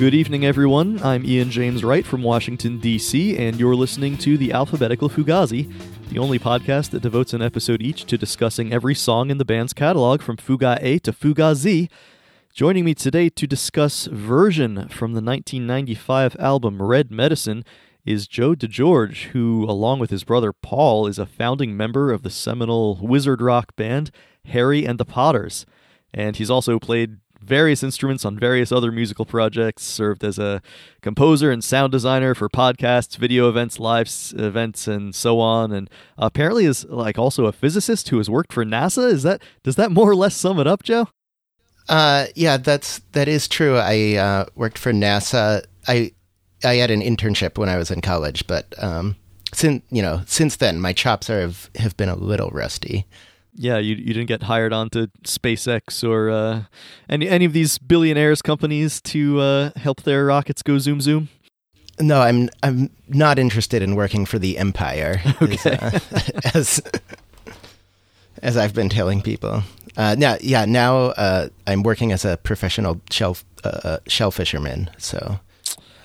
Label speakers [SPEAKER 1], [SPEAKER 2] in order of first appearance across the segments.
[SPEAKER 1] Good evening, everyone. I'm Ian James Wright from Washington, D.C., and you're listening to the Alphabetical Fugazi, the only podcast that devotes an episode each to discussing every song in the band's catalog from Fuga A to Fuga Z. Joining me today to discuss Version from the 1995 album Red Medicine is Joe DeGeorge, who, along with his brother Paul, is a founding member of the seminal wizard rock band Harry and the Potters. And he's also played various instruments on various other musical projects, served as a composer and sound designer for podcasts, video events, live events, and so on. And apparently is like also a physicist who has worked for NASA. Is that does that more or less sum it up, Joe?
[SPEAKER 2] Uh, yeah, that's that is true. I uh, worked for NASA. I I had an internship when I was in college, but um, since you know since then, my chops are have, have been a little rusty.
[SPEAKER 1] Yeah, you you didn't get hired onto SpaceX or uh, any any of these billionaires companies to uh, help their rockets go zoom zoom.
[SPEAKER 2] No, I'm I'm not interested in working for the Empire,
[SPEAKER 1] Okay.
[SPEAKER 2] as, uh, as as I've been telling people. Uh, now, yeah, now uh, I'm working as a professional shell uh, shell fisherman. So,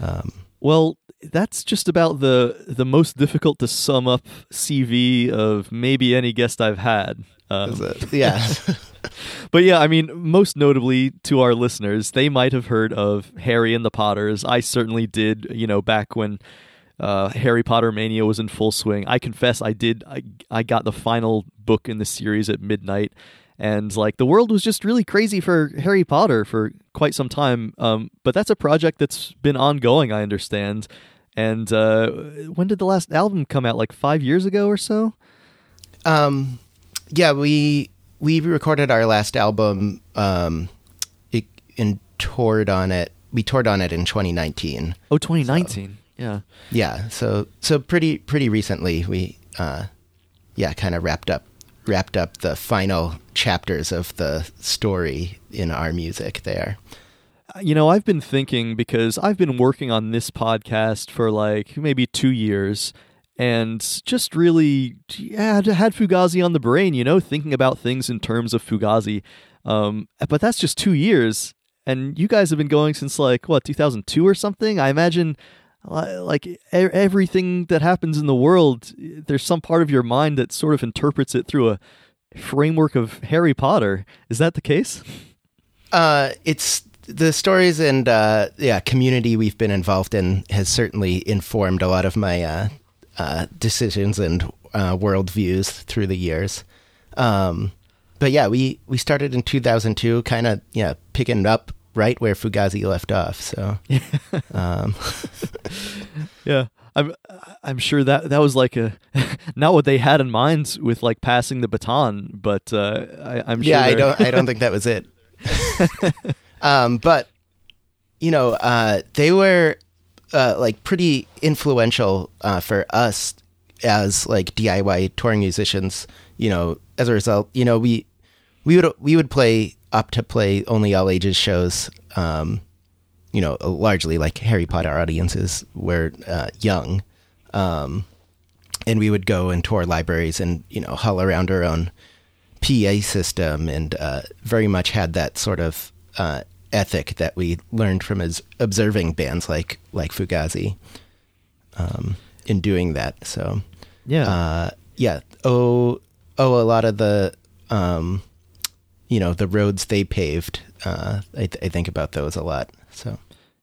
[SPEAKER 2] um,
[SPEAKER 1] Well, that's just about the the most difficult to sum up CV of maybe any guest I've had. Um,
[SPEAKER 2] yeah,
[SPEAKER 1] but yeah, I mean, most notably to our listeners, they might have heard of Harry and the Potters. I certainly did. You know, back when uh, Harry Potter mania was in full swing. I confess, I did. I I got the final book in the series at midnight, and like the world was just really crazy for Harry Potter for quite some time. Um, but that's a project that's been ongoing. I understand. And uh, when did the last album come out? Like five years ago or so.
[SPEAKER 2] Um, yeah, we we recorded our last album um, it, and toured on it. We toured on it in 2019.
[SPEAKER 1] Oh, 2019. Yeah.
[SPEAKER 2] Yeah, so so pretty pretty recently we uh, yeah kind of wrapped up wrapped up the final chapters of the story in our music there.
[SPEAKER 1] You know, I've been thinking because I've been working on this podcast for like maybe two years and just really yeah, had, Fugazi on the brain, you know, thinking about things in terms of Fugazi. Um, but that's just two years. And you guys have been going since like, what, 2002 or something? I imagine like everything that happens in the world, there's some part of your mind that sort of interprets it through a framework of Harry Potter. Is that the case?
[SPEAKER 2] Uh, it's the stories and uh, yeah community we've been involved in has certainly informed a lot of my uh, uh, decisions and uh, worldviews through the years. Um, but yeah, we we started in 2002, kind of yeah picking up right where Fugazi left off. So um,
[SPEAKER 1] Yeah, I'm I'm sure that that was like a not what they had in mind with like passing the baton, but uh, I, I'm sure.
[SPEAKER 2] yeah, I don't I don't think that was it. um, but you know, uh, they were uh, like pretty influential uh, for us as like DIY touring musicians. You know, as a result, you know we we would we would play up to play only all ages shows. Um, you know, largely like Harry Potter audiences were uh, young, um, and we would go and tour libraries and you know haul around our own PA system, and uh, very much had that sort of uh, ethic that we learned from as observing bands like like Fugazi. Um, in doing that, so
[SPEAKER 1] yeah,
[SPEAKER 2] uh, yeah, oh, oh, a lot of the, um, you know, the roads they paved. Uh, I, th- I think about those a lot. So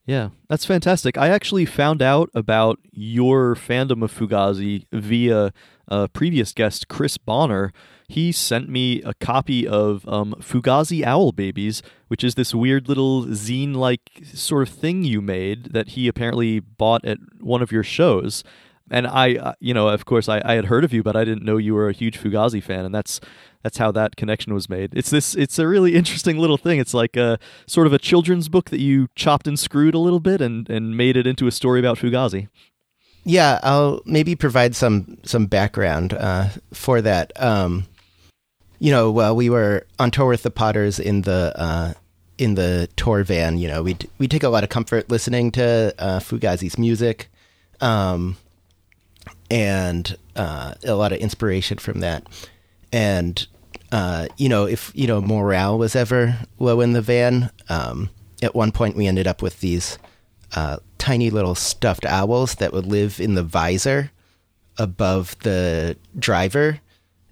[SPEAKER 1] yeah, that's fantastic. I actually found out about your fandom of Fugazi via a previous guest, Chris Bonner. He sent me a copy of um, Fugazi Owl Babies, which is this weird little zine-like sort of thing you made that he apparently bought at one of your shows. and I, uh, you know, of course, I, I had heard of you, but I didn't know you were a huge Fugazi fan, and that's that's how that connection was made. It's this, it's a really interesting little thing. It's like a sort of a children's book that you chopped and screwed a little bit and and made it into a story about Fugazi.
[SPEAKER 2] Yeah, I'll maybe provide some some background uh, for that. Um, you know, while we were on tour with the Potters in the uh, in the tour van, you know, we we take a lot of comfort listening to uh, Fugazi's music, um, and uh, a lot of inspiration from that. And uh, you know, if you know morale was ever low in the van, um, at one point we ended up with these uh, tiny little stuffed owls that would live in the visor above the driver.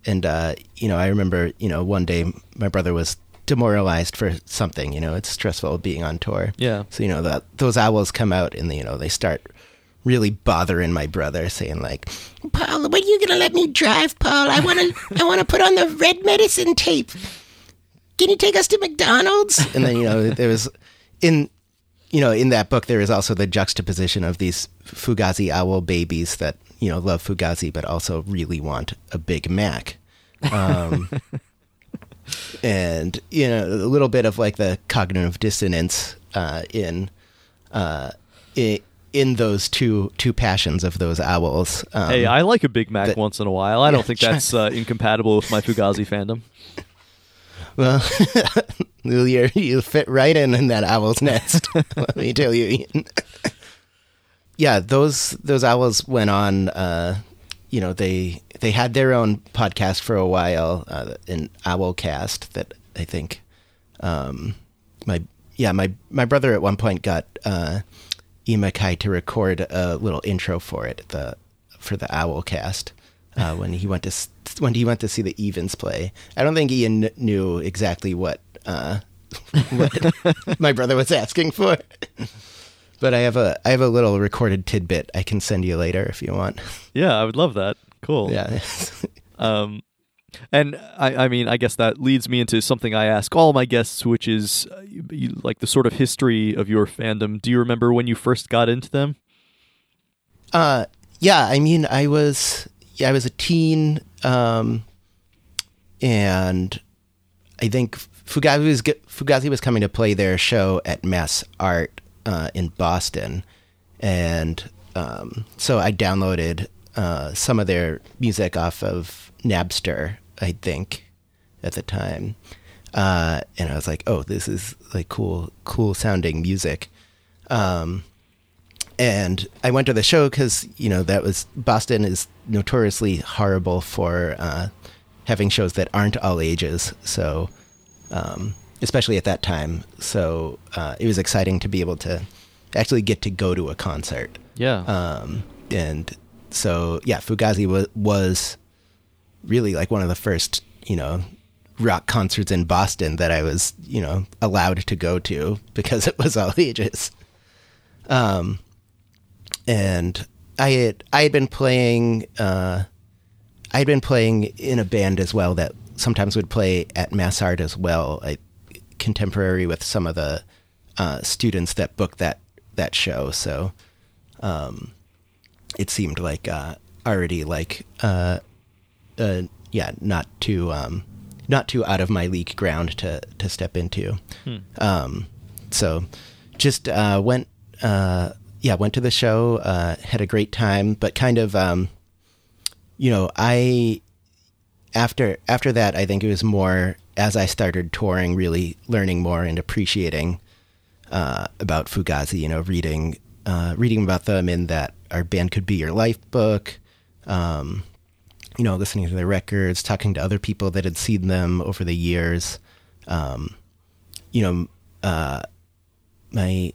[SPEAKER 2] And uh, you know, I remember you know one day my brother was demoralized for something. You know, it's stressful being on tour.
[SPEAKER 1] Yeah.
[SPEAKER 2] So you know that those owls come out and you know they start really bothering my brother, saying like, "Paul, when are you gonna let me drive, Paul? I wanna, I wanna put on the red medicine tape. Can you take us to McDonald's?" And then you know there was in, you know, in that book there is also the juxtaposition of these Fugazi owl babies that you know love Fugazi but also really want a Big Mac. Um, and you know a little bit of like the cognitive dissonance uh, in uh, in, in those two two passions of those owls. Um,
[SPEAKER 1] hey, I like a Big Mac
[SPEAKER 2] that-
[SPEAKER 1] once in a while. I don't
[SPEAKER 2] Yeah,
[SPEAKER 1] think that's uh, incompatible with my Fugazi fandom.
[SPEAKER 2] well, you you fit right in in that owl's nest. let me tell you, yeah, those those owls went on. Uh, you know, they they had their own podcast for a while, uh, an Owlcast that I think um, my yeah my my brother at one point got uh, Ian MacKaye to record a little intro for it the for the Owlcast uh, when he went to when he went to see the Evens play. I don't think Ian kn- knew exactly what uh, what my brother was asking for. But I have a I have a little recorded tidbit I can send you later if you want.
[SPEAKER 1] Yeah, I would love that. Cool.
[SPEAKER 2] Yeah.
[SPEAKER 1] Um, and I, I mean, I guess that leads me into something I ask all my guests, which is uh, you, you- like the sort of history of your fandom. Do you remember when you first got into them?
[SPEAKER 2] Uh, yeah, I mean, I was yeah, I was a teen, um, and I think Fugazi was Fugazi was coming to play their show at Mass Art uh, in Boston, and um, so I downloaded uh, some of their music off of Napster, I think, at the time, uh, and I was like, oh, this is like cool, cool sounding music. Um, and I went to the show because you know that was Boston is notoriously horrible for uh, having shows that aren't all ages. So, um, especially at that time, so uh, it was exciting to be able to actually get to go to a concert.
[SPEAKER 1] Yeah.
[SPEAKER 2] Um, and so yeah, Fugazi was was really like one of the first you know rock concerts in Boston that I was you know allowed to go to because it was all ages. Um, and I had I had been playing uh, I had been playing in a band as well that sometimes would play at Mass Art as well, I, contemporary with some of the uh, students that booked that that show. So um, it seemed like uh, already like uh, uh, yeah, not too um, not too out of my league ground to to step into. Um, so just uh, went uh, yeah went to the show, uh, had a great time, but kind of um, you know I after after that I think it was more as I started touring, really learning more and appreciating uh, about Fugazi. You know, reading uh, reading about them in that our band could be your life book. Um, you know, listening to their records, talking to other people that had seen them over the years. Um, you know, uh, my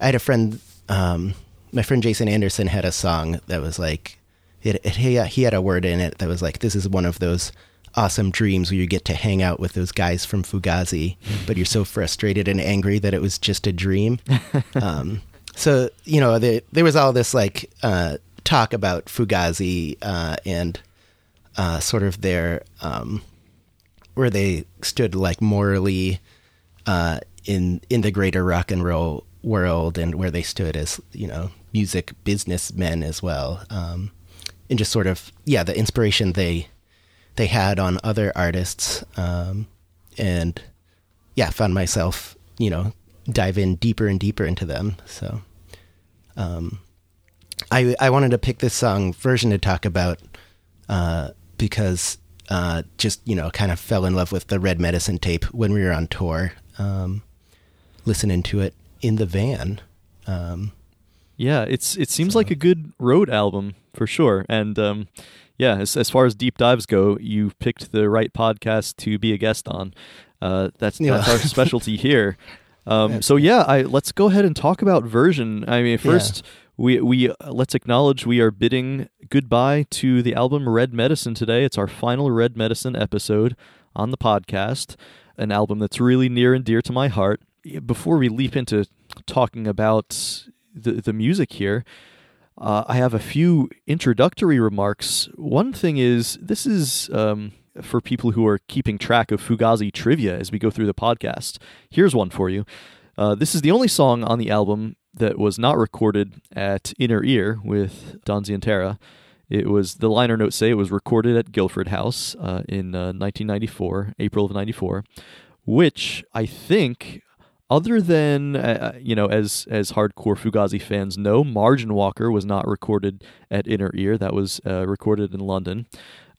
[SPEAKER 2] I had a friend, um, my friend Jason Anderson had a song that was like, it, it, he, he had a word in it that was like, this is one of those awesome dreams where you get to hang out with those guys from Fugazi, but you're so frustrated and angry that it was just a dream. um, so, you know, the, there was all this like uh, talk about Fugazi uh, and uh, sort of their, um, where they stood like morally uh, in in the greater rock and roll world, and where they stood as you know music businessmen as well, um, and just sort of yeah the inspiration they they had on other artists, um, and yeah found myself you know dive in deeper and deeper into them. So um, I I wanted to pick this song version to talk about uh, because uh, just you know kind of fell in love with the Red Medicine tape when we were on tour, um, listening to it in the van. Um,
[SPEAKER 1] Yeah, it's it seems like a good road album for sure. And um, yeah, as as far as deep dives go, you picked the right podcast to be a guest on. Uh, that's
[SPEAKER 2] Yeah.
[SPEAKER 1] that's our specialty here. Um, so yeah, I let's go ahead and talk about version. I mean, first we we uh, let's acknowledge we are bidding goodbye to the album Red Medicine today. It's our final Red Medicine episode on the podcast, an album that's really near and dear to my heart. Before we leap into talking about the the music here, uh, I have a few introductory remarks. One thing is this is um, for people who are keeping track of Fugazi trivia as we go through the podcast. Here's one for you. Uh, this is the only song on the album that was not recorded at Inner Ear with Don Zientara. It was the liner notes say it was recorded at Guilford House uh, in uh, 1994, April of 94, which I think, other than uh, uh, you know, as as hardcore Fugazi fans know, Margin Walker was not recorded at Inner Ear. That was uh, recorded in London.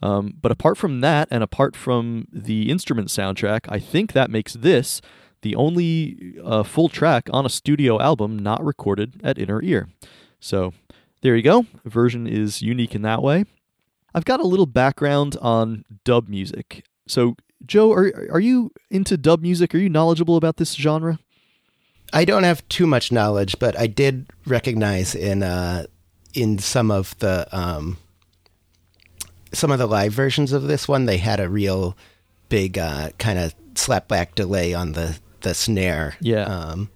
[SPEAKER 1] Um, but apart from that, and apart from the instrument soundtrack, I think that makes this the only uh, full track on a studio album not recorded at Inner Ear. So there you go. version is unique in that way. I've got a little background on dub music. So, Joe, are are you into dub music? Are you knowledgeable about this genre?
[SPEAKER 2] I don't have too much knowledge, but I did recognize in uh, in some of the um, some of the live versions of this one, they had a real big uh, kind of slapback delay on the the snare
[SPEAKER 1] yeah.
[SPEAKER 2] um,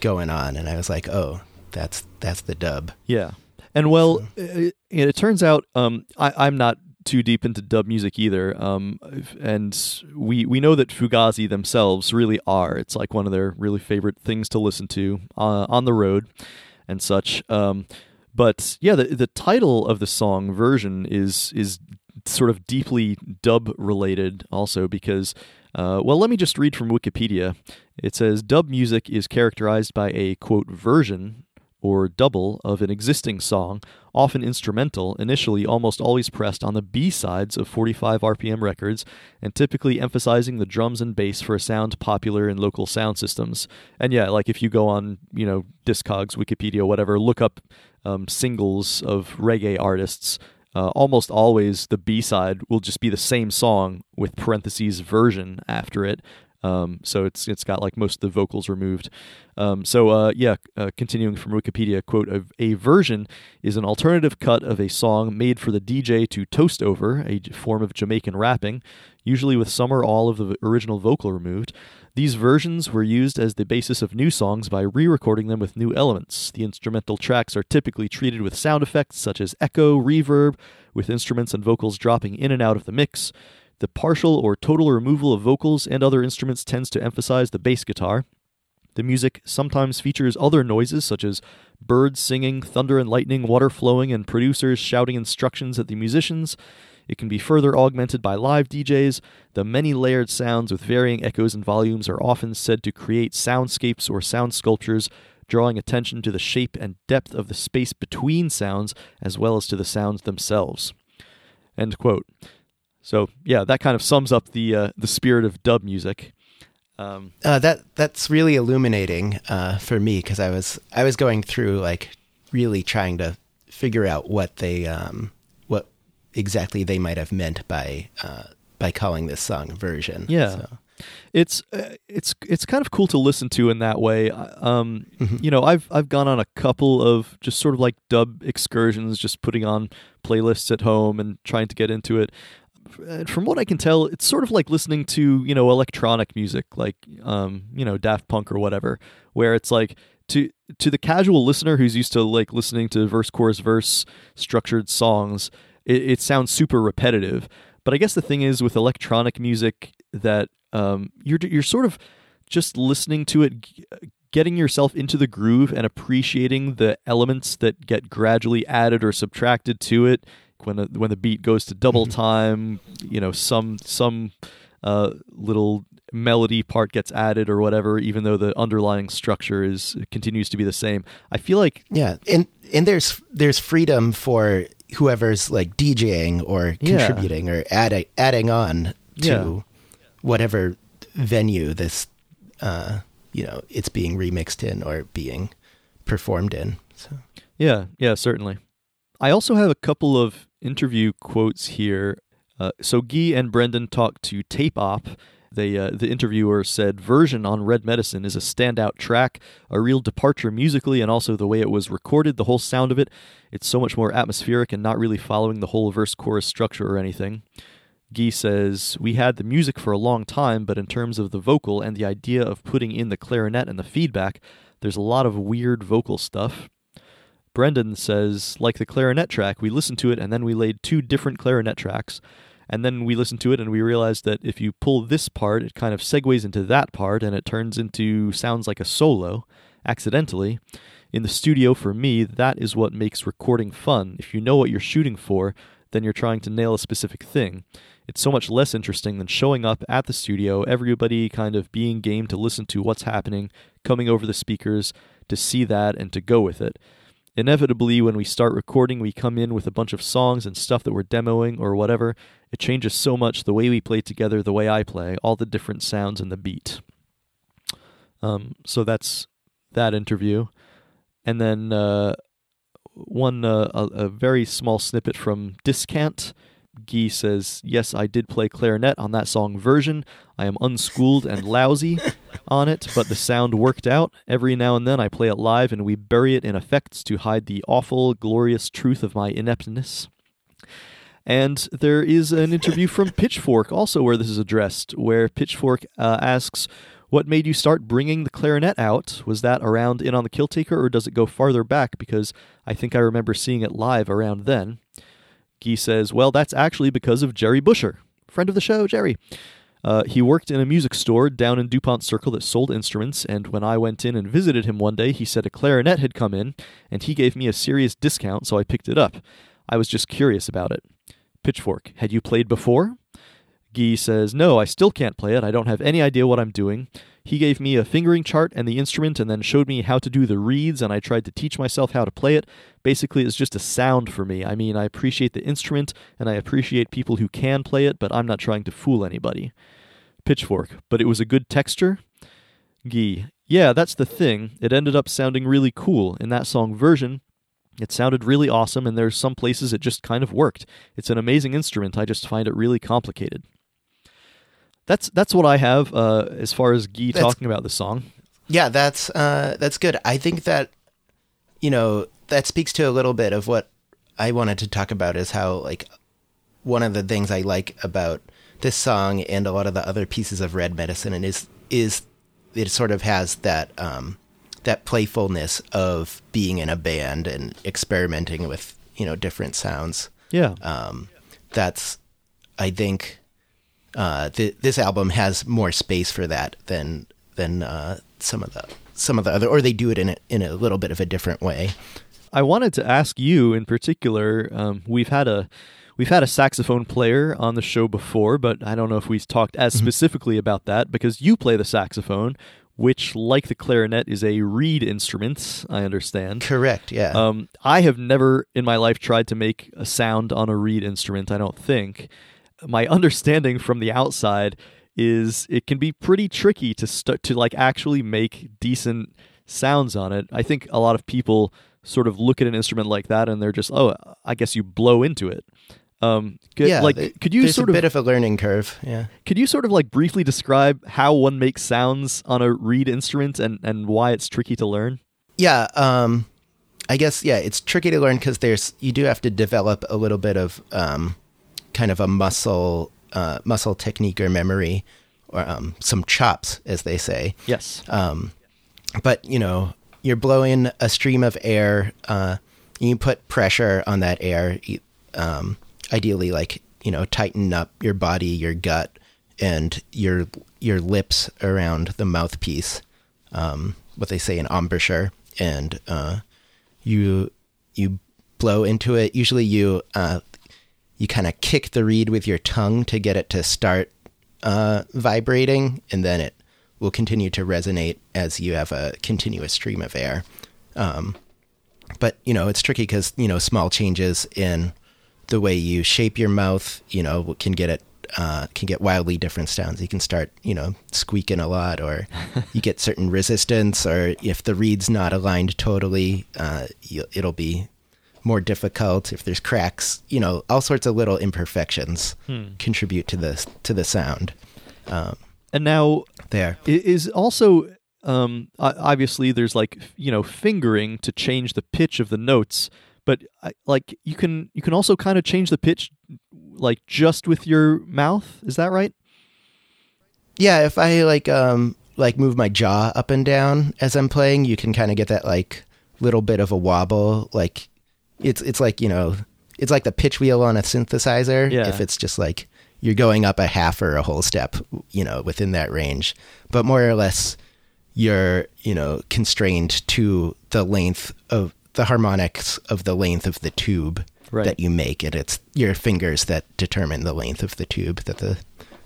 [SPEAKER 2] going on, and I was like, oh, that's that's the dub.
[SPEAKER 1] Yeah, and well, so. it, it, turns out um, I, am not too deep into dub music either, um, and we we know that Fugazi themselves really are. It's like one of their really favorite things to listen to uh, on the road and such. Um, but yeah, the the title of the song version is is sort of deeply dub related also because uh, well, let me just read from Wikipedia. It says dub music is characterized by a quote version or double of an existing song, often instrumental, initially almost always pressed on the B sides of 45 RPM records, and typically emphasizing the drums and bass for a sound popular in local sound systems. And yeah, like if you go on, you know, Discogs, Wikipedia, whatever, look up um, singles of reggae artists, uh, almost always the B side will just be the same song with parentheses version after it. Um, so it's it's got like most of the vocals removed. Um, so uh, yeah, uh, continuing from Wikipedia, quote: a, a, version is an alternative cut of a song made for the DJ to toast over, a form of Jamaican rapping, usually with some or all of the original vocal removed. These versions were used as the basis of new songs by re recording them with new elements. The instrumental tracks are typically treated with sound effects such as echo, reverb, with instruments and vocals dropping in and out of the mix. The partial or total removal of vocals and other instruments tends to emphasize the bass guitar. The music sometimes features other noises such as birds singing, thunder and lightning, water flowing, and producers shouting instructions at the musicians. It can be further augmented by live DJs. The many layered sounds with varying echoes and volumes are often said to create soundscapes or sound sculptures, drawing attention to the shape and depth of the space between sounds as well as to the sounds themselves. End quote. So yeah, that kind of sums up the uh, the spirit of dub music.
[SPEAKER 2] Um, uh, that that's really illuminating uh, for me because I was I was going through like really trying to figure out what they um, exactly they might have meant by uh, by calling this song version.
[SPEAKER 1] Yeah. So. It's uh, it's it's kind of cool to listen to in that way. Um, mm-hmm. You know, I've I've gone on a couple of just sort of like dub excursions, just putting on playlists at home and trying to get into it. From what I can tell, it's sort of like listening to you know electronic music, like um, you know Daft Punk or whatever, where it's like to to the casual listener who's used to like listening to verse chorus verse structured songs it, it sounds super repetitive. But I guess the thing is with electronic music that um, you're you're sort of just listening to it, getting yourself into the groove and appreciating the elements that get gradually added or subtracted to it when a, when the beat goes to double mm-hmm. time. You know, some some uh, little melody part gets added or whatever, even though the underlying structure is continues to be the same. I feel like
[SPEAKER 2] yeah, and and there's there's freedom for whoever's like DJing or contributing yeah. or adding adding on to yeah. whatever venue this uh, you know it's being remixed in or being performed in. So
[SPEAKER 1] yeah, yeah, certainly. I also have a couple of interview quotes here. Uh, so Guy and Brendan talked to Tape Op. They uh, the interviewer said version on Red Medicine is a standout track, a real departure musically, and also the way it was recorded, the whole sound of it. It's so much more atmospheric and not really following the whole verse chorus structure or anything. Guy says, We had the music for a long time, but in terms of the vocal and the idea of putting in the clarinet and the feedback, there's a lot of weird vocal stuff. Brendan says, like the clarinet track, we listened to it and then we laid two different clarinet tracks. And then we listened to it and we realized that if you pull this part, it kind of segues into that part and it turns into sounds like a solo accidentally. In the studio, for me, that is what makes recording fun. If you know what you're shooting for, then you're trying to nail a specific thing. It's so much less interesting than showing up at the studio, everybody kind of being game to listen to what's happening, coming over the speakers to see that and to go with it. Inevitably, when we start recording, we come in with a bunch of songs and stuff that we're demoing or whatever. It changes so much the way we play together, the way I play, all the different sounds and the beat. Um, so that's that interview. And then uh, one, uh, a, a very small snippet from Diskant Guy says, Yes, I did play clarinet on that song version. I am unschooled and lousy on it, but the sound worked out. Every now and then I play it live and we bury it in effects to hide the awful, glorious truth of my ineptness. And there is an interview from Pitchfork also where this is addressed, where Pitchfork uh, asks, What made you start bringing the clarinet out? Was that around In on the Killtaker or does it go farther back? Because I think I remember seeing it live around then. Guy says, Well, that's actually because of Jerry Busher, friend of the show, Jerry. Uh, he worked in a music store down in DuPont Circle that sold instruments, and when I went in and visited him one day, he said a clarinet had come in, and he gave me a serious discount, so I picked it up. I was just curious about it. Pitchfork, had you played before? Guy says, No, I still can't play it. I don't have any idea what I'm doing. He gave me a fingering chart and the instrument and then showed me how to do the reeds, and I tried to teach myself how to play it. Basically, it's just a sound for me. I mean, I appreciate the instrument and I appreciate people who can play it, but I'm not trying to fool anybody. Pitchfork, but it was a good texture? Gee, yeah, that's the thing. It ended up sounding really cool. In that song version, it sounded really awesome, and there's some places it just kind of worked. It's an amazing instrument. I just find it really complicated. That's that's what I have uh, as far as Guy
[SPEAKER 2] That's-
[SPEAKER 1] talking about the song.
[SPEAKER 2] Yeah, that's uh, that's good. I think that you know that speaks to a little bit of what I wanted to talk about is how like one of the things I like about this song and a lot of the other pieces of Red Medicine and is is it sort of has that um, that playfulness of being in a band and experimenting with you know different sounds.
[SPEAKER 1] Yeah.
[SPEAKER 2] Um, that's I think uh, th- this album has more space for that than than uh, some of the some of the other, or they do it in a, in a little bit of a different way.
[SPEAKER 1] I wanted to ask you in particular. Um, we've had a we've had a saxophone player on the show before, but I don't know if we've talked as specifically about that because you play the saxophone, which, like the clarinet, is a reed instrument. I understand.
[SPEAKER 2] Correct. Yeah.
[SPEAKER 1] Um, I have never in my life tried to make a sound on a reed instrument. I don't think. My understanding from the outside is it can be pretty tricky to start to like actually make decent sounds on it. I think a lot of people sort of look at an instrument like that and they're just, oh, I guess you blow into it. Um, could,
[SPEAKER 2] yeah.
[SPEAKER 1] like, could you sort
[SPEAKER 2] a
[SPEAKER 1] of
[SPEAKER 2] bit of a learning curve. Yeah.
[SPEAKER 1] could you sort of like briefly describe how one makes sounds on a reed instrument and and why it's tricky to learn?
[SPEAKER 2] Yeah. Um, I guess yeah, it's tricky to learn because there's you do have to develop a little bit of um, kind of a muscle uh, muscle technique or memory or um, some chops, as they say.
[SPEAKER 1] Yes.
[SPEAKER 2] Um, but you know, you're blowing a stream of air. Uh, you put pressure on that air. Um, ideally, like you know, tighten up your body, your gut, and your your lips around the mouthpiece. Um, what they say in embouchure, and uh, you you blow into it. Usually, you uh, you kind of kick the reed with your tongue to get it to start uh, vibrating, and then it will continue to resonate as you have a continuous stream of air. Um, but you know, it's tricky because you know small changes in the way you shape your mouth, you know, can get it uh, can get wildly different sounds. You can start, you know, squeaking a lot, or you get certain resistance, or if the reed's not aligned totally, uh, you, it'll be more difficult. If there's cracks, you know, all sorts of little imperfections contribute to the to the sound. Um,
[SPEAKER 1] And now
[SPEAKER 2] there
[SPEAKER 1] is also um obviously there's like you know fingering to change the pitch of the notes, but I, like you can you can also kind of change the pitch like just with your mouth. Is that right?
[SPEAKER 2] Yeah, if I like um like move my jaw up and down as I'm playing, you can kind of get that like little bit of a wobble. Like it's it's like you know it's like the pitch wheel on a synthesizer.
[SPEAKER 1] Yeah.
[SPEAKER 2] If it's just like you're going up a half or a whole step, you know, within that range, but more or less you're you know constrained to the length of the harmonics of the length of the tube
[SPEAKER 1] Right.
[SPEAKER 2] that you make, and it's your fingers that determine the length of the tube that the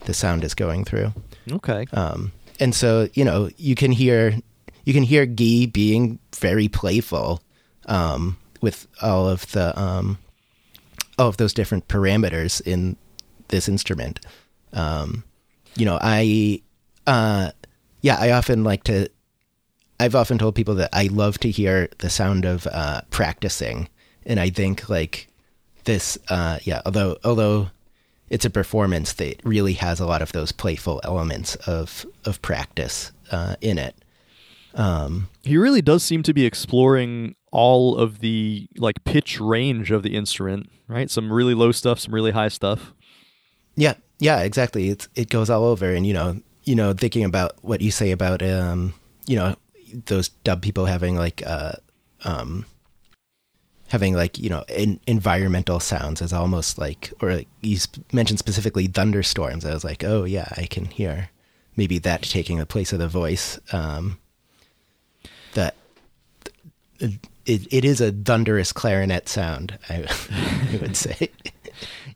[SPEAKER 2] the sound is going through.
[SPEAKER 1] Okay.
[SPEAKER 2] Um, and so you know you can hear you can hear Guy being very playful um, with all of the um, all of those different parameters in this instrument. Um, you know, I uh, yeah, I often like to. I've often told people that I love to hear the sound of uh, practicing, and I think like this, uh, yeah. Although although it's a performance that really has a lot of those playful elements of of practice uh, in it. Um,
[SPEAKER 1] He really does seem to be exploring all of the like pitch range of the instrument, right? Some really low stuff, some really high stuff.
[SPEAKER 2] yeah, yeah, exactly. It's it goes all over, and you know, you know, thinking about what you say about um, you know, those dub people having like uh, um, having like you know in, environmental sounds as almost like or like you mentioned specifically thunderstorms. I was like, oh yeah, I can hear maybe that taking the place of the voice. Um, that it, it is a thunderous clarinet sound. I, I would say.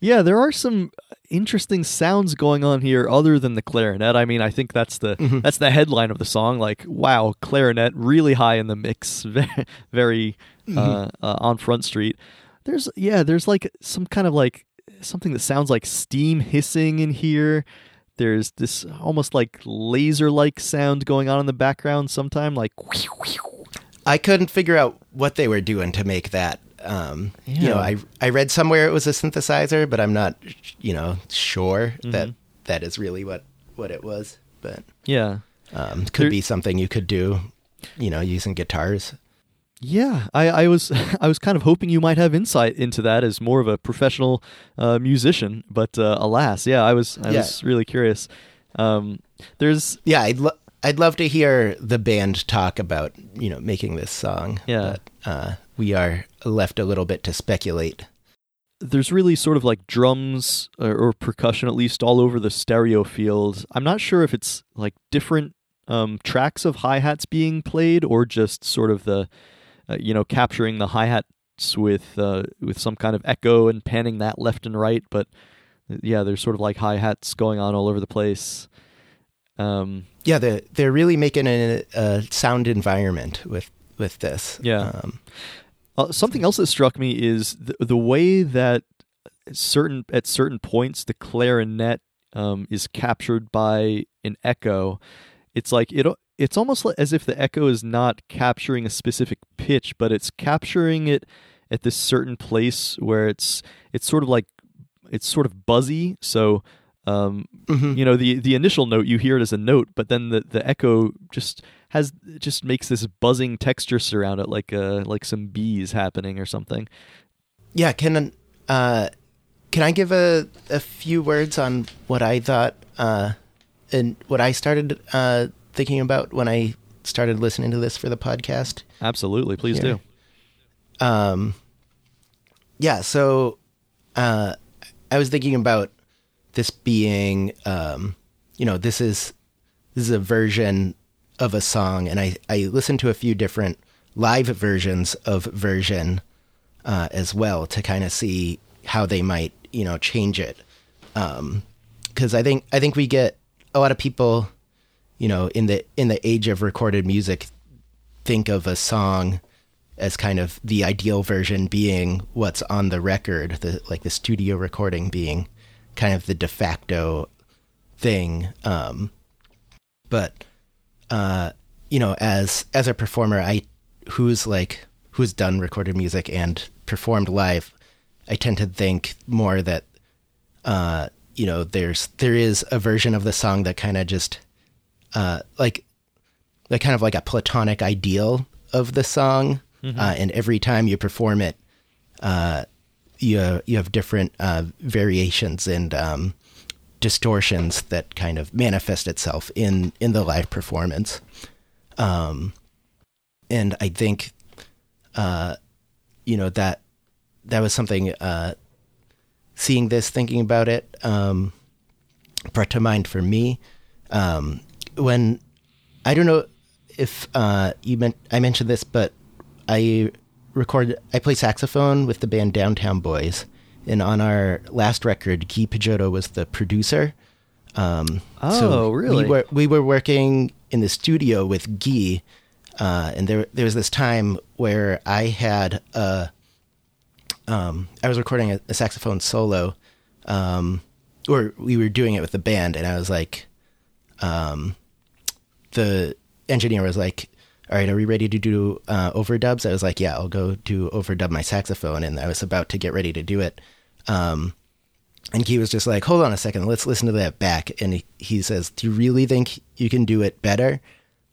[SPEAKER 1] Yeah, there are some interesting sounds going on here other than the clarinet. I mean, I think that's the that's the headline of the song. Like, wow, clarinet really high in the mix, very, very uh, uh, on Front Street. There's yeah, there's like some kind of like something that sounds like steam hissing in here. There's this almost like laser-like sound going on in the background. Sometime like
[SPEAKER 2] I couldn't figure out what they were doing to make that. Um, You know, I I read somewhere it was a synthesizer, but I'm not, you know, sure that
[SPEAKER 1] Mhm.
[SPEAKER 2] that is really what what it was. But
[SPEAKER 1] yeah.
[SPEAKER 2] um, could
[SPEAKER 1] There-
[SPEAKER 2] be something you could do, you know, using guitars.
[SPEAKER 1] Yeah, I, I was I was kind of hoping you might have insight into that as more of a professional uh, musician, but uh, alas, yeah, I was I
[SPEAKER 2] Yeah.
[SPEAKER 1] was really curious. Um, there's
[SPEAKER 2] Yeah, I'd lo- I'd love to hear the band talk about you know making this song.
[SPEAKER 1] Yeah.
[SPEAKER 2] but, uh, we are left a little bit to speculate.
[SPEAKER 1] there's really sort of like drums or, or percussion at least all over the stereo field. I'm not sure if it's like different um, tracks of hi hats being played or just sort of the uh, you know capturing the hi hats with uh, with some kind of echo and panning that left and right. But uh, yeah, there's sort of like hi hats going on all over the place. Um,
[SPEAKER 2] Yeah, they're they're really making a, a sound environment with with this.
[SPEAKER 1] Yeah.
[SPEAKER 2] Um,
[SPEAKER 1] Uh, something else that struck me is the, the way that certain at certain points the clarinet um, is captured by an echo. It's like it. It's almost as if the echo is not capturing a specific pitch, but it's capturing it at this certain place where it's it's sort of like it's sort of buzzy. So um,
[SPEAKER 2] mhm.
[SPEAKER 1] you know the the initial note you hear it as a note but then the the echo just has just makes this buzzing texture surround it like uh like some bees happening or something
[SPEAKER 2] Yeah, can uh, can I give a a few words on what I thought uh, and what I started uh, thinking about when I started listening to this for the podcast?
[SPEAKER 1] absolutely please
[SPEAKER 2] Yeah.
[SPEAKER 1] do
[SPEAKER 2] Um, yeah, so uh, I was thinking about this being, um, you know, this is this is a version of a song, and I I listened to a few different live versions of version uh, as well to kind of see how they might you know change it, because I think I think we get a lot of people, you know, in the in the age of recorded music, think of a song as kind of the ideal version being what's on the record, the like the studio recording being kind of the de facto thing. Um, but uh, you know, as as a performer, I who's like who's done recorded music and performed live, I tend to think more that uh, you know, there's there is a version of the song that kind of just uh, like like kind of like a platonic ideal of the song, uh, and every time you perform it, uh, you you have different uh, variations and um, distortions that kind of manifest itself in in the live performance. Um, and I think, uh, you know that that was something. Uh, seeing this, thinking about it, um, brought to mind for me um, when I don't know if uh, you meant I mentioned this, but I record I play saxophone with the band Downtown Boys, and on our last record, Guy Picciotto was the producer. Um,
[SPEAKER 1] Oh, really?
[SPEAKER 2] We were we were working in the studio with Guy, uh, and there there was this time where I had a um, I was recording a, a saxophone solo, um, or we were doing it with the band, and I was like, um, the engineer was like, "All right, are we ready to do uh, overdubs?" I was like, "Yeah, I'll go do overdub my saxophone," and I was about to get ready to do it. Um, and he was just like, "Hold on a second, let's listen to that back." And he, he says, "Do you really think you can do it better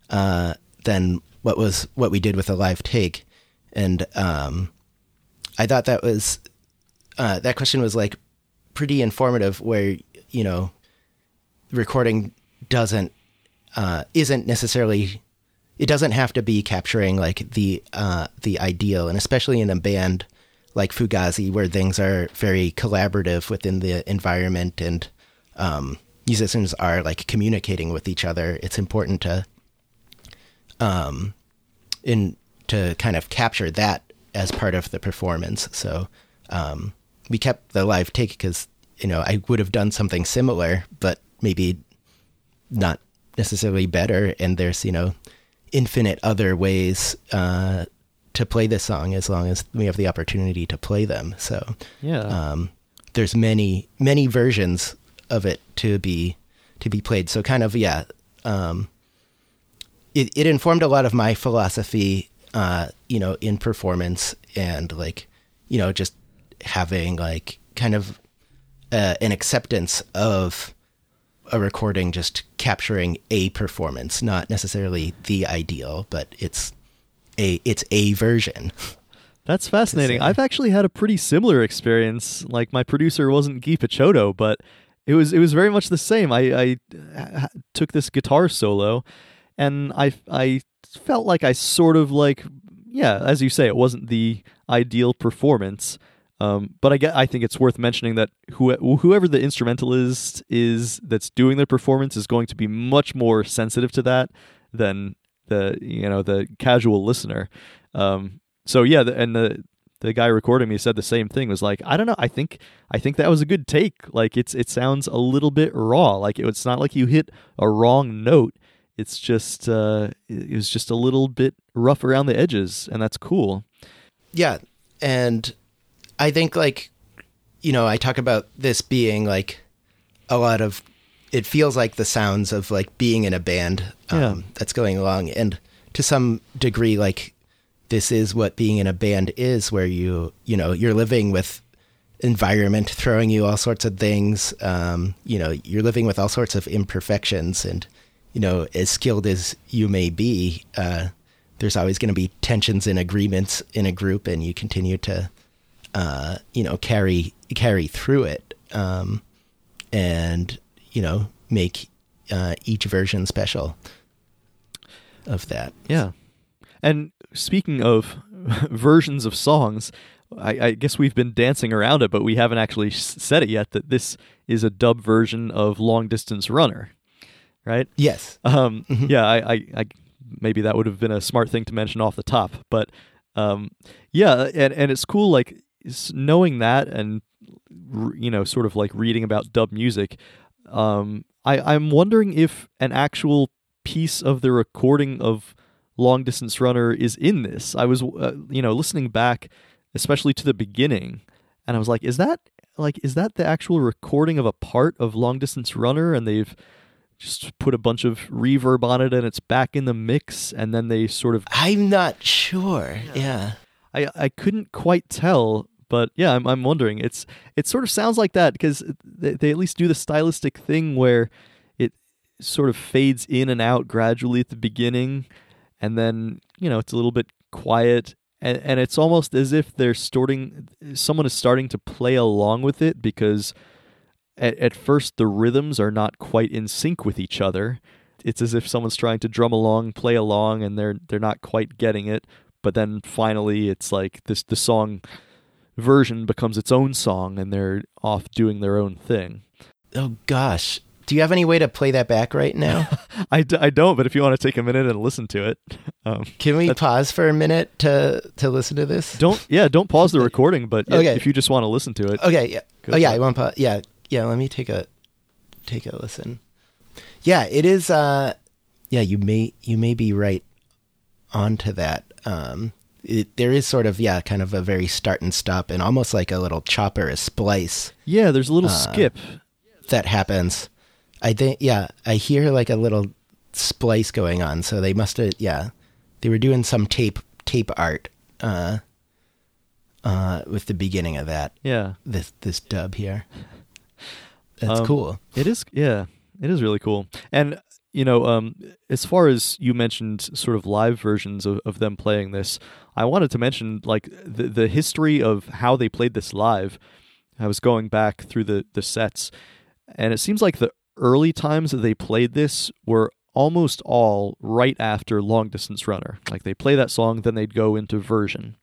[SPEAKER 2] uh, than what was what we did with a live take?" And um, I thought that was uh, that question was like pretty informative. Where you know, recording doesn't uh, isn't necessarily it doesn't have to be capturing like the uh, the ideal, and especially in a band like Fugazi, where things are very collaborative within the environment and um, musicians are like communicating with each other. It's important to um, in to kind of capture that as part of the performance. So um, we kept the live take because you know I would have done something similar, but maybe not necessarily better. And there's you know infinite other ways uh, to play this song as long as we have the opportunity to play them. So
[SPEAKER 1] Yeah.
[SPEAKER 2] um, there's many many versions of it to be to be played. So kind of yeah, um, it it informed a lot of my philosophy, uh, you know, in performance and like you know just having like kind of uh, an acceptance of a recording just capturing a performance, not necessarily the ideal, but it's a it's a version.
[SPEAKER 1] That's fascinating. I've actually had a pretty similar experience. Like my producer wasn't Guy Picciotto, but it was it was very much the same. I, I took this guitar solo, and I I felt like I sort of like yeah, as you say, it wasn't the ideal performance. Um, but I get I think it's worth mentioning that who, whoever the instrumentalist is that's doing the performance is going to be much more sensitive to that than the you know the casual listener. Um, so yeah, the, and the the guy recording me said the same thing. Was like, I don't know. I think I think that was a good take. Like it's it sounds a little bit raw. Like it, it's not like you hit a wrong note. It's just uh, it was just a little bit rough around the edges, and that's cool.
[SPEAKER 2] Yeah, and I think like you know I talk about this being like a lot of it feels like the sounds of like being in a band um,
[SPEAKER 1] Yeah.
[SPEAKER 2] that's going along, and to some degree like this is what being in a band is, where you you know you're living with environment throwing you all sorts of things. Um, you know you're living with all sorts of imperfections, and you know as skilled as you may be. Uh, there's always going to be tensions and agreements in a group, and you continue to, uh, you know, carry carry through it, um, and you know, make uh, each version special of that.
[SPEAKER 1] Yeah. And speaking of versions of songs, I, I guess we've been dancing around it, but we haven't actually said it yet that this is a dub version of Long Distance Runner, right?
[SPEAKER 2] Yes.
[SPEAKER 1] Um, Yeah, I, I, I, maybe that would have been a smart thing to mention off the top, but um, yeah, and and it's cool like knowing that and you know sort of like reading about dub music. Um, I I'm wondering if an actual piece of the recording of Long Distance Runner is in this. I was uh, you know listening back, especially to the beginning, and I was like, is that like is that the actual recording of a part of Long Distance Runner, and they've just put a bunch of reverb on it and it's back in the mix and then they sort of
[SPEAKER 2] I'm not sure. Yeah.
[SPEAKER 1] I I couldn't quite tell but yeah, I'm I'm wondering. It's it sort of sounds like that because they, they at least do the stylistic thing where it sort of fades in and out gradually at the beginning, and then you know it's a little bit quiet, and and it's almost as if they're starting. Someone is starting to play along with it because at, at first the rhythms are not quite in sync with each other. It's as if someone's trying to drum along, play along, and they're they're not quite getting it. But then finally, it's like this the song version becomes its own song, and they're off doing their own thing.
[SPEAKER 2] Oh gosh, do you have any way to play that back right now?
[SPEAKER 1] I, d- I don't, but if you want to take a minute and listen to it, um,
[SPEAKER 2] Can we pause for a minute to to listen to this?
[SPEAKER 1] don't yeah, don't pause the recording. But
[SPEAKER 2] Okay.
[SPEAKER 1] if you just want to listen to it,
[SPEAKER 2] Okay, yeah. Oh yeah. I want pause. Yeah, yeah. Let me take a take a listen. Yeah, it is. Uh, yeah, you may you may be right onto that. Um, it, there is sort of yeah, kind of a very start and stop, and almost like a little chopper, a splice
[SPEAKER 1] yeah, there's a little
[SPEAKER 2] Uh,
[SPEAKER 1] skip.
[SPEAKER 2] that happens. I think yeah, I hear like a little splice going on. So they must have yeah, they were doing some tape tape art uh, uh, with the beginning of that
[SPEAKER 1] Yeah,
[SPEAKER 2] this this dub here. That's
[SPEAKER 1] Um,
[SPEAKER 2] cool.
[SPEAKER 1] It is, yeah, it is really cool. And you know, um, as far as you mentioned, sort of live versions of, of them playing this, I wanted to mention like the the history of how they played this live. I was going back through the the sets, and it seems like the early times that they played this were almost all right after Long Distance Runner. Like they play that song, then they'd go into version.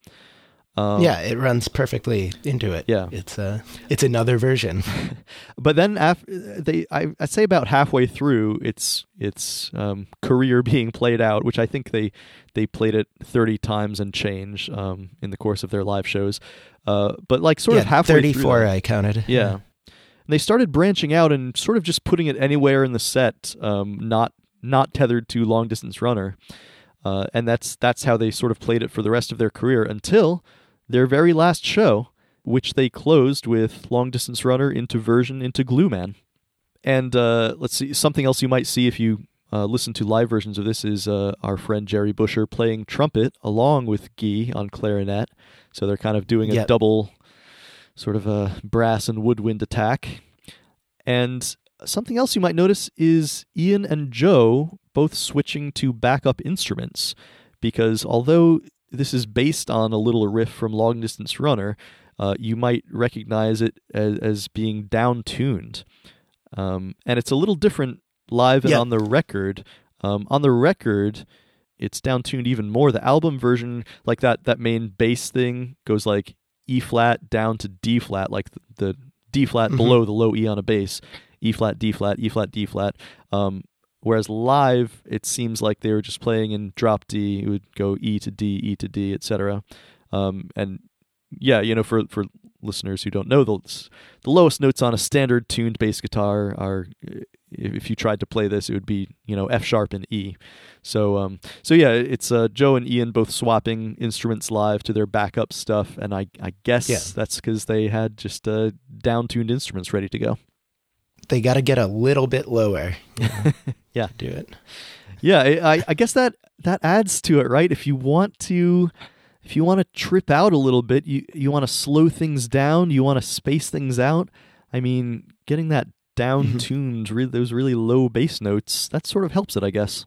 [SPEAKER 1] Um,
[SPEAKER 2] yeah, it runs perfectly into it.
[SPEAKER 1] Yeah.
[SPEAKER 2] it's a it's another version.
[SPEAKER 1] but then after they I, i'd say about halfway through its its um, career being played out which i think they they played it 30 times and change um, in the course of their live shows uh, but like sort
[SPEAKER 2] yeah,
[SPEAKER 1] of halfway
[SPEAKER 2] thirty
[SPEAKER 1] through
[SPEAKER 2] four. I counted.
[SPEAKER 1] yeah and they started branching out and sort of just putting it anywhere in the set um, not not tethered to long distance runner uh, and that's that's how they sort of played it for the rest of their career until their very last show, which they closed with Long Distance Runner into version into Glue Man. And uh, let's see, something else you might see if you uh, listen to live versions of this is uh, our friend Jerry Busher playing trumpet along with Guy on clarinet. So they're kind of doing a
[SPEAKER 2] Yep.
[SPEAKER 1] double sort of a brass and woodwind attack. And something else you might notice is Ian and Joe both switching to backup instruments because although this is based on a little riff from Long Distance Runner, uh, you might recognize it as, as being down tuned. Um, and it's a little different live and
[SPEAKER 2] Yeah.
[SPEAKER 1] on the record. Um, on the record, it's down tuned even more. The album version, like that, that main bass thing goes like E flat down to D flat, like the, the D flat
[SPEAKER 2] Mhm.
[SPEAKER 1] below the low E on a bass, E flat, D flat, E flat, D flat. Um, whereas live, it seems like they were just playing in drop D. It would go E to D, E to D, etc. Um, and yeah, you know, for for listeners who don't know, the the lowest notes on a standard tuned bass guitar are, if you tried to play this, it would be you know F sharp and E. So um, so yeah, it's uh, Joe and Ian both swapping instruments live to their backup stuff, and I I guess
[SPEAKER 2] Yeah.
[SPEAKER 1] that's because they had just uh, down tuned instruments ready to go.
[SPEAKER 2] They got to get a little bit lower.
[SPEAKER 1] Yeah.
[SPEAKER 2] do it.
[SPEAKER 1] Yeah, I, I- I guess that that adds to it, right? If you want to, if you want to trip out a little bit, you you want to slow things down, you want to space things out. I mean, getting that down tuned, re- those really low bass notes, that sort of helps it, I guess.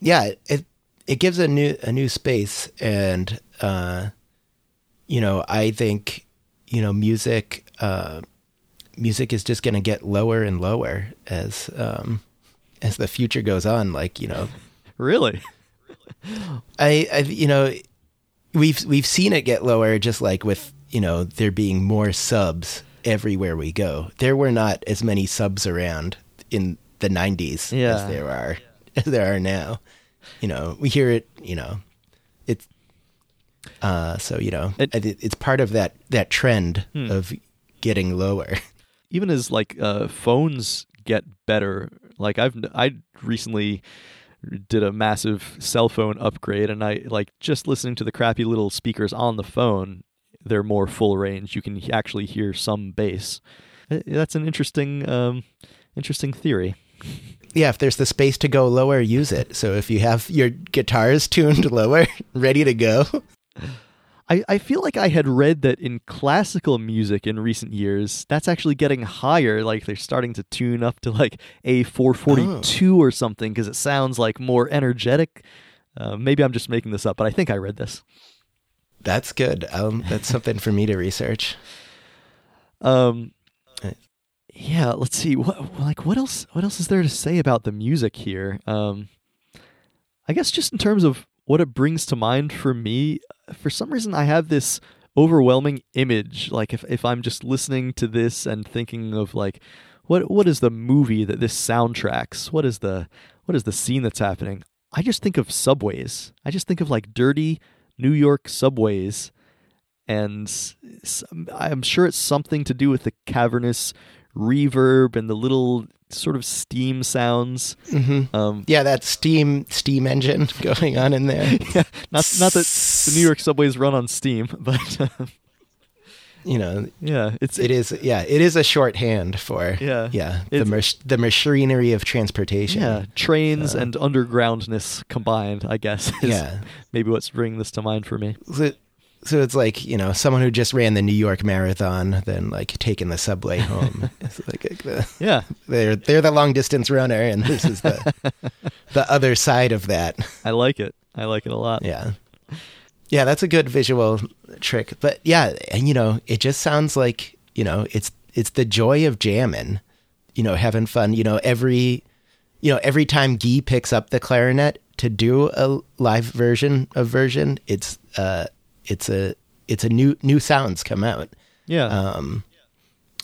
[SPEAKER 2] yeah it it gives a new a new space and uh you know i think you know music uh music is just going to get lower and lower as um as the future goes on like you know
[SPEAKER 1] Really?
[SPEAKER 2] i i you know we've we've seen it get lower just like with you know there being more subs everywhere we go there were not as many subs around in the 90s
[SPEAKER 1] Yeah.
[SPEAKER 2] as there are as there are now you know we hear it you know it's uh so you know
[SPEAKER 1] It-
[SPEAKER 2] it's part of that that trend
[SPEAKER 1] Hmm.
[SPEAKER 2] of getting lower
[SPEAKER 1] even as like uh, phones get better like i've i recently did a massive cell phone upgrade and i like just listening to the crappy little speakers on the phone they're more full range. You can actually hear some bass. Uh, that's an interesting um interesting theory.
[SPEAKER 2] Yeah if there's the space to go lower use it. So if you have your guitars tuned lower ready to go
[SPEAKER 1] I I, feel like I had read that in classical music in recent years, that's actually getting higher. Like they're starting to tune up to like a 442 or something because it sounds like more energetic. Uh, maybe I'm just making this up, but I think I read this.
[SPEAKER 2] That's good. Um, that's something for me to research.
[SPEAKER 1] Um, yeah. Let's see. What like what else? What else is there to say about the music here? Um, I guess just in terms of what it brings to mind for me, for some reason I have this overwhelming image. Like if if I'm just listening to this and thinking of like what what is the movie that this soundtracks? What is the what is the scene that's happening? I just think of subways. I just think of like dirty New York subways and I'm sure it's something to do with the cavernous reverb and the little sort of steam sounds.
[SPEAKER 2] Mm-hmm. Um, yeah, that steam steam engine going on in there.
[SPEAKER 1] yeah, not not that the New York subways run on steam, but uh,
[SPEAKER 2] you know,
[SPEAKER 1] yeah,
[SPEAKER 2] it's it is yeah, it is a shorthand for yeah, yeah the mach- the machinery of transportation.
[SPEAKER 1] Yeah, trains and undergroundness combined, I guess. yeah, maybe what's bringing this to mind for me.
[SPEAKER 2] So, so it's like you know someone who just ran the New York Marathon, then like taking the subway home. it's like, like the,
[SPEAKER 1] yeah,
[SPEAKER 2] they're they're the long distance runner, and this is the the other side of that.
[SPEAKER 1] I like it. I like it a lot.
[SPEAKER 2] Yeah, yeah, that's a good visual trick. But yeah, and you know, it just sounds like you know it's it's the joy of jamming, you know, having fun. You know, every you know every time Guy picks up the clarinet to do a live version of version, it's uh it's a it's a new new sounds come out.
[SPEAKER 1] Yeah. Um,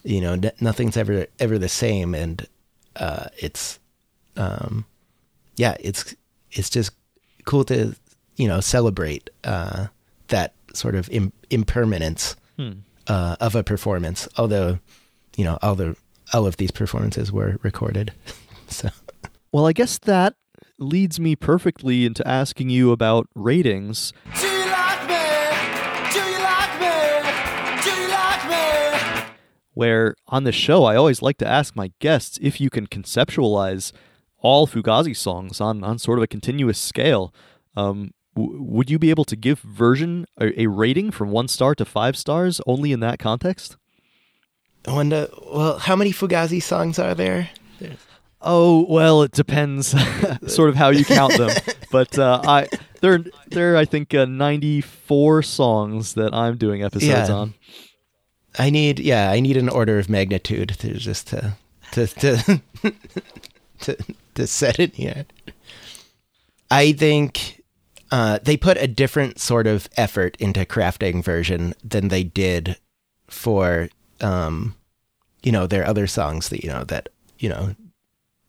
[SPEAKER 2] you know, n- nothing's ever ever the same, and uh, it's um, yeah, it's it's just cool to you know celebrate uh, that sort of Im- impermanence hmm. uh, of a performance. Although, you know, all the all of these performances were recorded. so,
[SPEAKER 1] well, I guess that leads me perfectly into asking you about ratings. Where on the show I always like to ask my guests if you can conceptualize all Fugazi songs on, on sort of a continuous scale. Um, w- would you be able to give version a, a, rating from one star to five stars only in that context?
[SPEAKER 2] I wonder, well, how many Fugazi songs are there?
[SPEAKER 1] Oh well, it depends, sort of how you count them. but uh, I there there I think uh, ninety four songs that I'm doing episodes yeah. on.
[SPEAKER 2] I need yeah, I need an order of magnitude to just to to to to, to set it here. I think uh, they put a different sort of effort into crafting version than they did for um, you know their other songs that you know that you know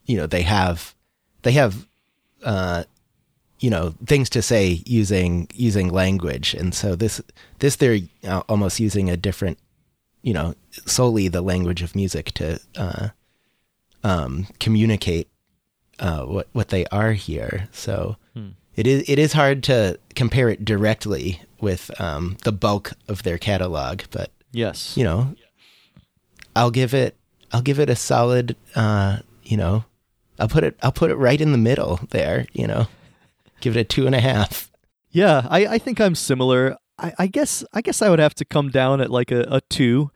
[SPEAKER 2] you know they have they have uh, you know things to say using using language and so this this they're uh, almost using a different you know solely the language of music to uh, um, communicate uh, what what they are here. So hmm. it is it is hard to compare it directly with um, the bulk of their catalog, but
[SPEAKER 1] yes,
[SPEAKER 2] you know, I'll give it I'll give it a solid. Uh, you know, I'll put it I'll put it right in the middle there. You know, give it a two and a half.
[SPEAKER 1] Yeah, I, I think I'm similar. I, I guess I guess I would have to come down at like a, a two.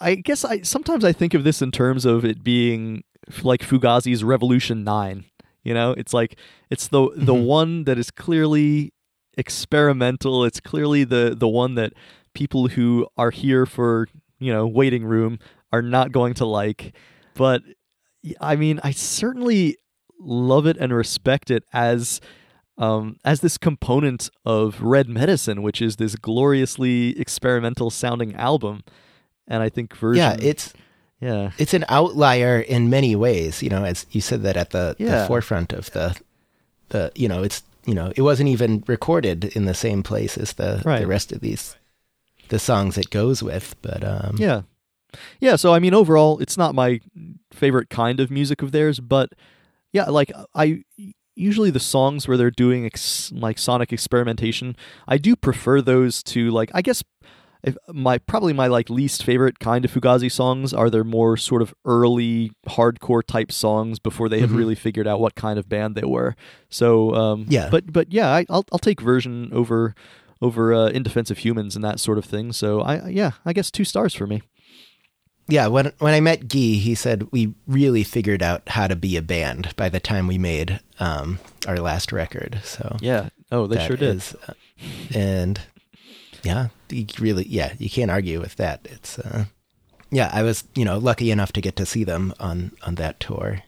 [SPEAKER 1] I guess I sometimes I think of this in terms of it being like Fugazi's Revolution Nine. You know, it's like it's the the mm-hmm. one that is clearly experimental. It's clearly the the one that people who are here for you know waiting room are not going to like. But I mean, I certainly love it and respect it as um, as this component of Red Medicine, which is this gloriously experimental sounding album. And I think version,
[SPEAKER 2] yeah, it's yeah, it's an outlier in many ways. You know, as you said that at the, yeah. the forefront of the the you know it's you know it wasn't even recorded in the same place as the right. the rest of these the songs it goes with. But um,
[SPEAKER 1] yeah, yeah. So I mean, overall, it's not my favorite kind of music of theirs, but yeah, like I usually the songs where they're doing ex- like sonic experimentation i do prefer those to like i guess if my probably my like least favorite kind of fugazi songs are their more sort of early hardcore type songs before they had mm-hmm. really figured out what kind of band they were so um,
[SPEAKER 2] yeah
[SPEAKER 1] but but yeah I, will I'll take version over over uh, In Defense of Humans and that sort of thing. So I yeah, I guess two stars for me.
[SPEAKER 2] Yeah, when when I met Guy, he said we really figured out how to be a band by the time we made um, our last record. So
[SPEAKER 1] Yeah. Oh, they sure did.
[SPEAKER 2] is, uh, and yeah, you really, yeah, you can't argue with that. It's, uh, yeah, I was, you know, lucky enough to get to see them on on that tour.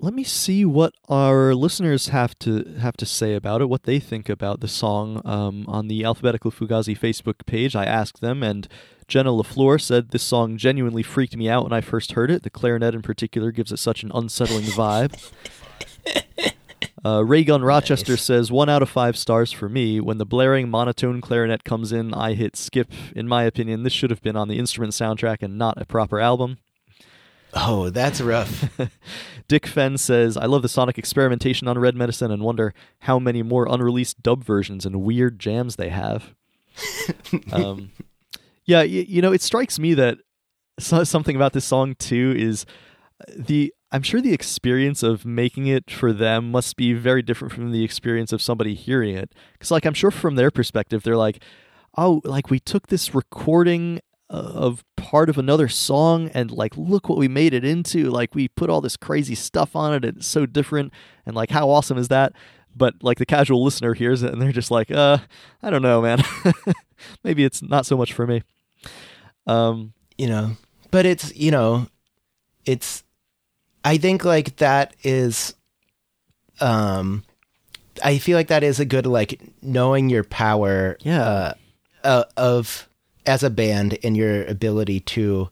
[SPEAKER 1] Let me see what our listeners have to have to say about it, what they think about the song. Um, on the Alphabetical Fugazi Facebook page, I asked them, and Jenna LaFleur said this song genuinely freaked me out when I first heard it. The clarinet, in particular, gives it such an unsettling vibe. Uh, Raygun Rochester
[SPEAKER 2] Nice.
[SPEAKER 1] says one out of five stars for me. When the blaring monotone clarinet comes in, I hit skip. In my opinion, this should have been on the instrument soundtrack and not a proper album.
[SPEAKER 2] Oh, that's rough.
[SPEAKER 1] Dick Fenn says, I love the sonic experimentation on Red Medicine and wonder how many more unreleased dub versions and weird jams they have. um, yeah, y- you know, it strikes me that so- something about this song too is the. I'm sure the experience of making it for them must be very different from the experience of somebody hearing it. Because, like, I'm sure from their perspective, they're like, oh, like we took this recording uh, of part of another song and like look what we made it into like we put all this crazy stuff on it and it's so different and like how awesome is that but like the casual listener hears it and they're just like uh i don't know man maybe it's not so much for me um
[SPEAKER 2] you know, but it's, you know, it's, I think like that is, um, I feel like that is a good, like, knowing your power,
[SPEAKER 1] Yeah.
[SPEAKER 2] uh, uh, of, as a band and your ability to,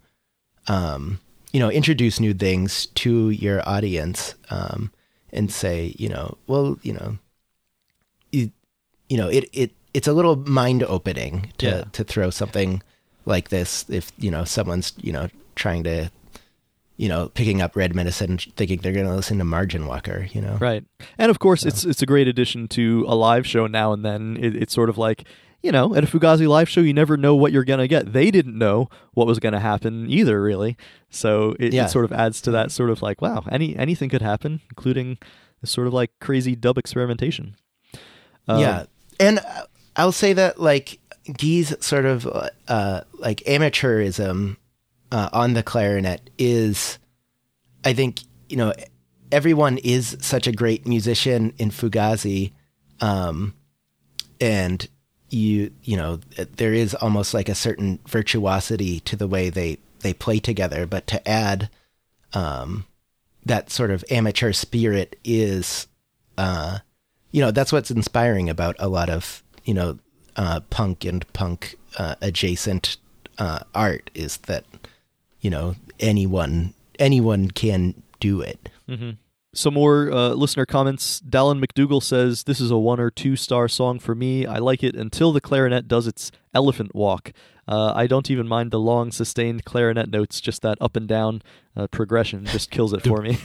[SPEAKER 2] um, you know, introduce new things to your audience, um, and say, you know, well, you know, you, you know, it, it, it's a little mind opening to,
[SPEAKER 1] Yeah.
[SPEAKER 2] to throw something like this if you know someone's you know trying to you know picking up red medicine thinking they're going to listen to margin walker you know?
[SPEAKER 1] Right. And of course it's it's a great addition to a live show now and then. It, it's sort of like you know at a fugazi live show you never know what you're gonna get. They didn't know what was gonna happen either really. So it,
[SPEAKER 2] Yeah.
[SPEAKER 1] it sort of adds to that sort of like wow any anything could happen including this sort of like crazy dub experimentation. Um,
[SPEAKER 2] yeah and uh, i'll say that like Guy's sort of uh like amateurism uh, on the clarinet is i think you know everyone is such a great musician in fugazi um and you you know there is almost like a certain virtuosity to the way they they play together. But to add um that sort of amateur spirit is uh you know that's what's inspiring about a lot of you know uh punk and punk uh, adjacent uh art is that you know anyone anyone can do it
[SPEAKER 1] Some more uh, listener comments. Dallin McDougall says, This is a one or two star song for me. I like it until the clarinet does its elephant walk. Uh, I don't even mind the long, sustained clarinet notes, just that up and down uh, progression just kills it for me.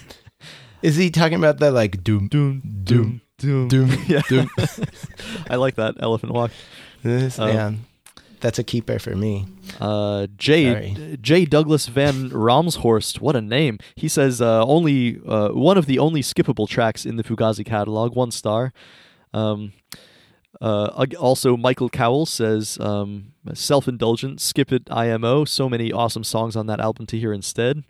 [SPEAKER 2] is he talking about the like doom
[SPEAKER 1] doom,
[SPEAKER 2] doom,
[SPEAKER 1] doom.
[SPEAKER 2] doom
[SPEAKER 1] Yeah.
[SPEAKER 2] doom
[SPEAKER 1] I like that elephant walk.
[SPEAKER 2] This-
[SPEAKER 1] Um,
[SPEAKER 2] yeah that's a keeper for me
[SPEAKER 1] Uh, J.
[SPEAKER 2] Sorry.
[SPEAKER 1] J. Douglas Van Ramshorst, what a name. He says uh, only uh, one of the only skippable tracks in the Fugazi catalog, one star. Um, uh, also, Michael Cowell says um, self indulgent, skip it IMO. So many awesome songs on that album to hear instead.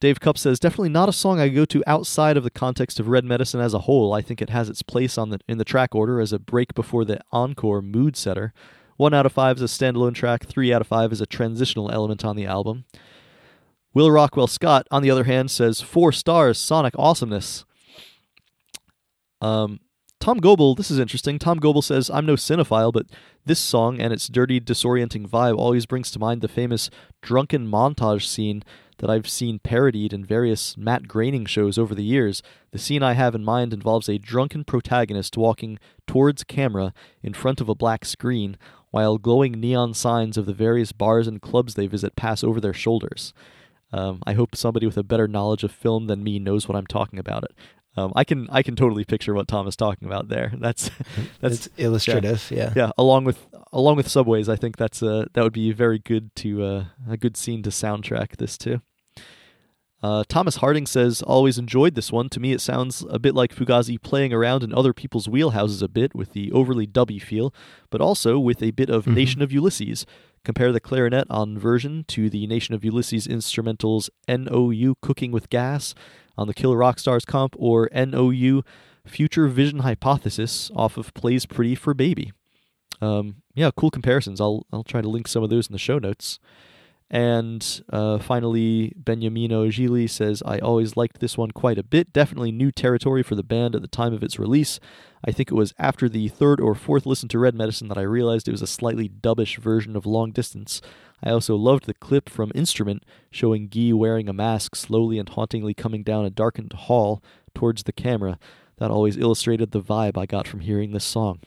[SPEAKER 1] Dave Cup says definitely not a song I go to outside of the context of Red Medicine as a whole. I think it has its place on the in the track order as a break before the encore mood setter. One out of five is a standalone track. Three out of five is a transitional element on the album. Will Rockwell Scott, on the other hand, says four stars, sonic awesomeness. Um, Tom Goebel, this is interesting. Tom Goebel says, I'm no cinephile, but this song and its dirty, disorienting vibe always brings to mind the famous drunken montage scene that I've seen parodied in various Matt Groening shows over the years. The scene I have in mind involves a drunken protagonist walking towards camera in front of a black screen while glowing neon signs of the various bars and clubs they visit pass over their shoulders. Um, I hope somebody with a better knowledge of film than me knows what I'm talking about. It. Um, I can I can totally picture what Tom is talking about there. That's that's
[SPEAKER 2] it's illustrative yeah,
[SPEAKER 1] yeah. Along with along with subways, I think that's uh that would be very good to uh, a good scene to soundtrack this too. Uh, Thomas Harding says, always enjoyed this one. To me, it sounds a bit like Fugazi playing around in other people's wheelhouses a bit with the overly dubby feel, but also with a bit of
[SPEAKER 2] Mhm.
[SPEAKER 1] Nation of Ulysses. Compare the clarinet on version to the Nation of Ulysses instrumentals NOU Cooking with Gas on the Killer Rock Stars comp or NOU Future Vision Hypothesis off of Plays Pretty for Baby. Um, yeah, cool comparisons. I'll I'll try to link some of those in the show notes. And uh, finally, Beniamino Gili says, I always liked this one quite a bit. Definitely new territory for the band at the time of its release. I think it was after the third or fourth listen to Red Medicine that I realized it was a slightly dubbish version of Long Distance. I also loved the clip from Instrument showing Guy wearing a mask slowly and hauntingly coming down a darkened hall towards the camera. That always illustrated the vibe I got from hearing this song.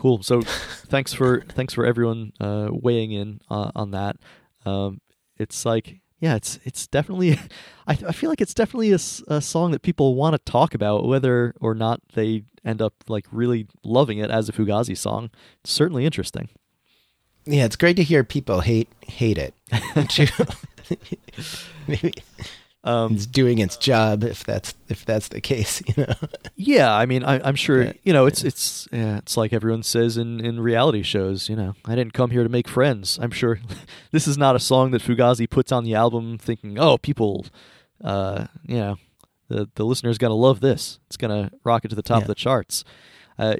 [SPEAKER 1] Cool. So, thanks for thanks for everyone uh, weighing in uh, on that. Um, it's like, yeah, it's it's definitely. I, I feel like it's definitely a, a song that people want to talk about, whether or not they end up like really loving it as a Fugazi song. It's certainly interesting.
[SPEAKER 2] Yeah, it's great to hear people hate hate it. too. Maybe
[SPEAKER 1] Um,
[SPEAKER 2] it's doing its job if that's if that's the case, you know.
[SPEAKER 1] Yeah, I mean, I, I'm sure
[SPEAKER 2] Right.
[SPEAKER 1] you know it's it's yeah, it's like everyone says in in reality shows. You know, I didn't come here to make friends. I'm sure this is not a song that Fugazi puts on the album thinking, oh, people, uh, you know, the the listener's gonna love this. It's gonna rocket to the top
[SPEAKER 2] Yeah.
[SPEAKER 1] of the charts. Uh,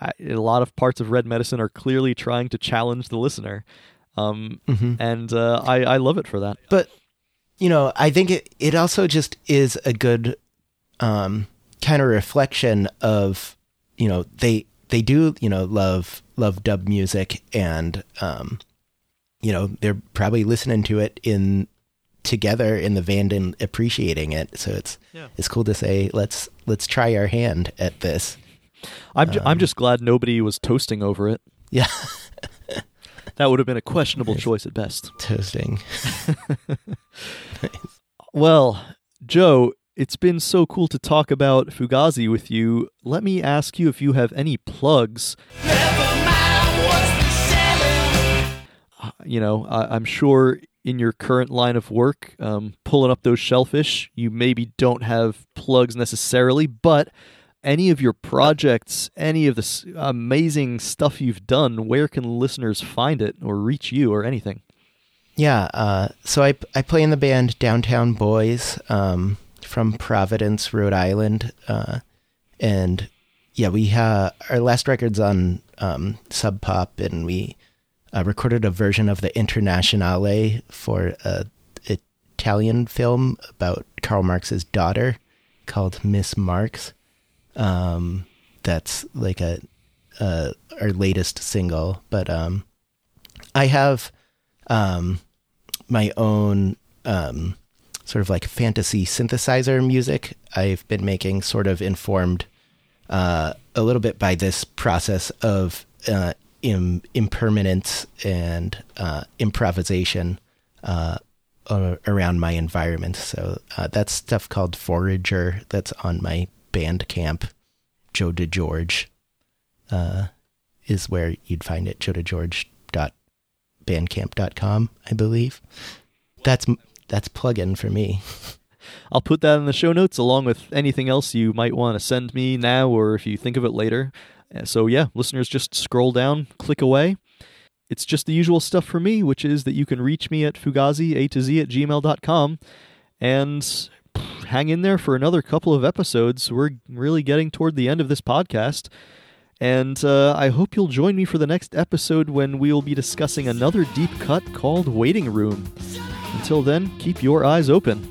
[SPEAKER 1] I, a lot of parts of Red Medicine are clearly trying to challenge the listener, um,
[SPEAKER 2] Mhm.
[SPEAKER 1] and uh, I I love it for that.
[SPEAKER 2] But you know, I think it it also just is a good um kind of reflection of you know, they they do, you know, love love dub music and um you know, they're probably listening to it in together in the van and appreciating it. So it's
[SPEAKER 1] Yeah.
[SPEAKER 2] it's cool to say let's let's try our hand at this.
[SPEAKER 1] I'm ju- I'm
[SPEAKER 2] Um,
[SPEAKER 1] just glad nobody was toasting over it.
[SPEAKER 2] Yeah,
[SPEAKER 1] That would have been a questionable choice at best.
[SPEAKER 2] toasting.
[SPEAKER 1] Well, Joe, it's been so cool to talk about Fugazi with you. Let me ask you if you have any plugs. Uh, You know, I- I'm sure in your current line of work, um, pulling up those shellfish, you maybe don't have plugs necessarily, but any of your projects, any of the amazing stuff you've done, where can listeners find it or reach you or anything?
[SPEAKER 2] Yeah, uh, so I I play in the band Downtown Boys um, from Providence, Rhode Island, uh, and yeah, we ha- our last record's on um, Sub Pop, and we uh, recorded a version of the Internationale for a Italian film about Karl Marx's daughter called Miss Marx. Um, that's like a our latest single, but um, I have um, my own um, sort of like fantasy synthesizer music I've been making, sort of informed uh, a little bit by this process of uh, Im- impermanence and uh, improvisation uh, around my environment. So uh, that's stuff called Forager that's on my Bandcamp. Joe DeGeorge uh, is where you'd find it. Joe DeGeorge dot bandcamp.com, I believe. That's that's plug-in for me.
[SPEAKER 1] I'll put that in the show notes along with anything else you might want to send me now or if you think of it later. Uh, So, yeah, listeners, just scroll down, click away. It's just the usual stuff for me, which is that you can reach me at fugazi, a to z at gmail.com. And hang in there for another couple of episodes. We're really getting toward the end of this podcast. And uh, I hope you'll join me for the next episode when we will be discussing another deep cut called Waiting Room. Until then, keep your eyes open.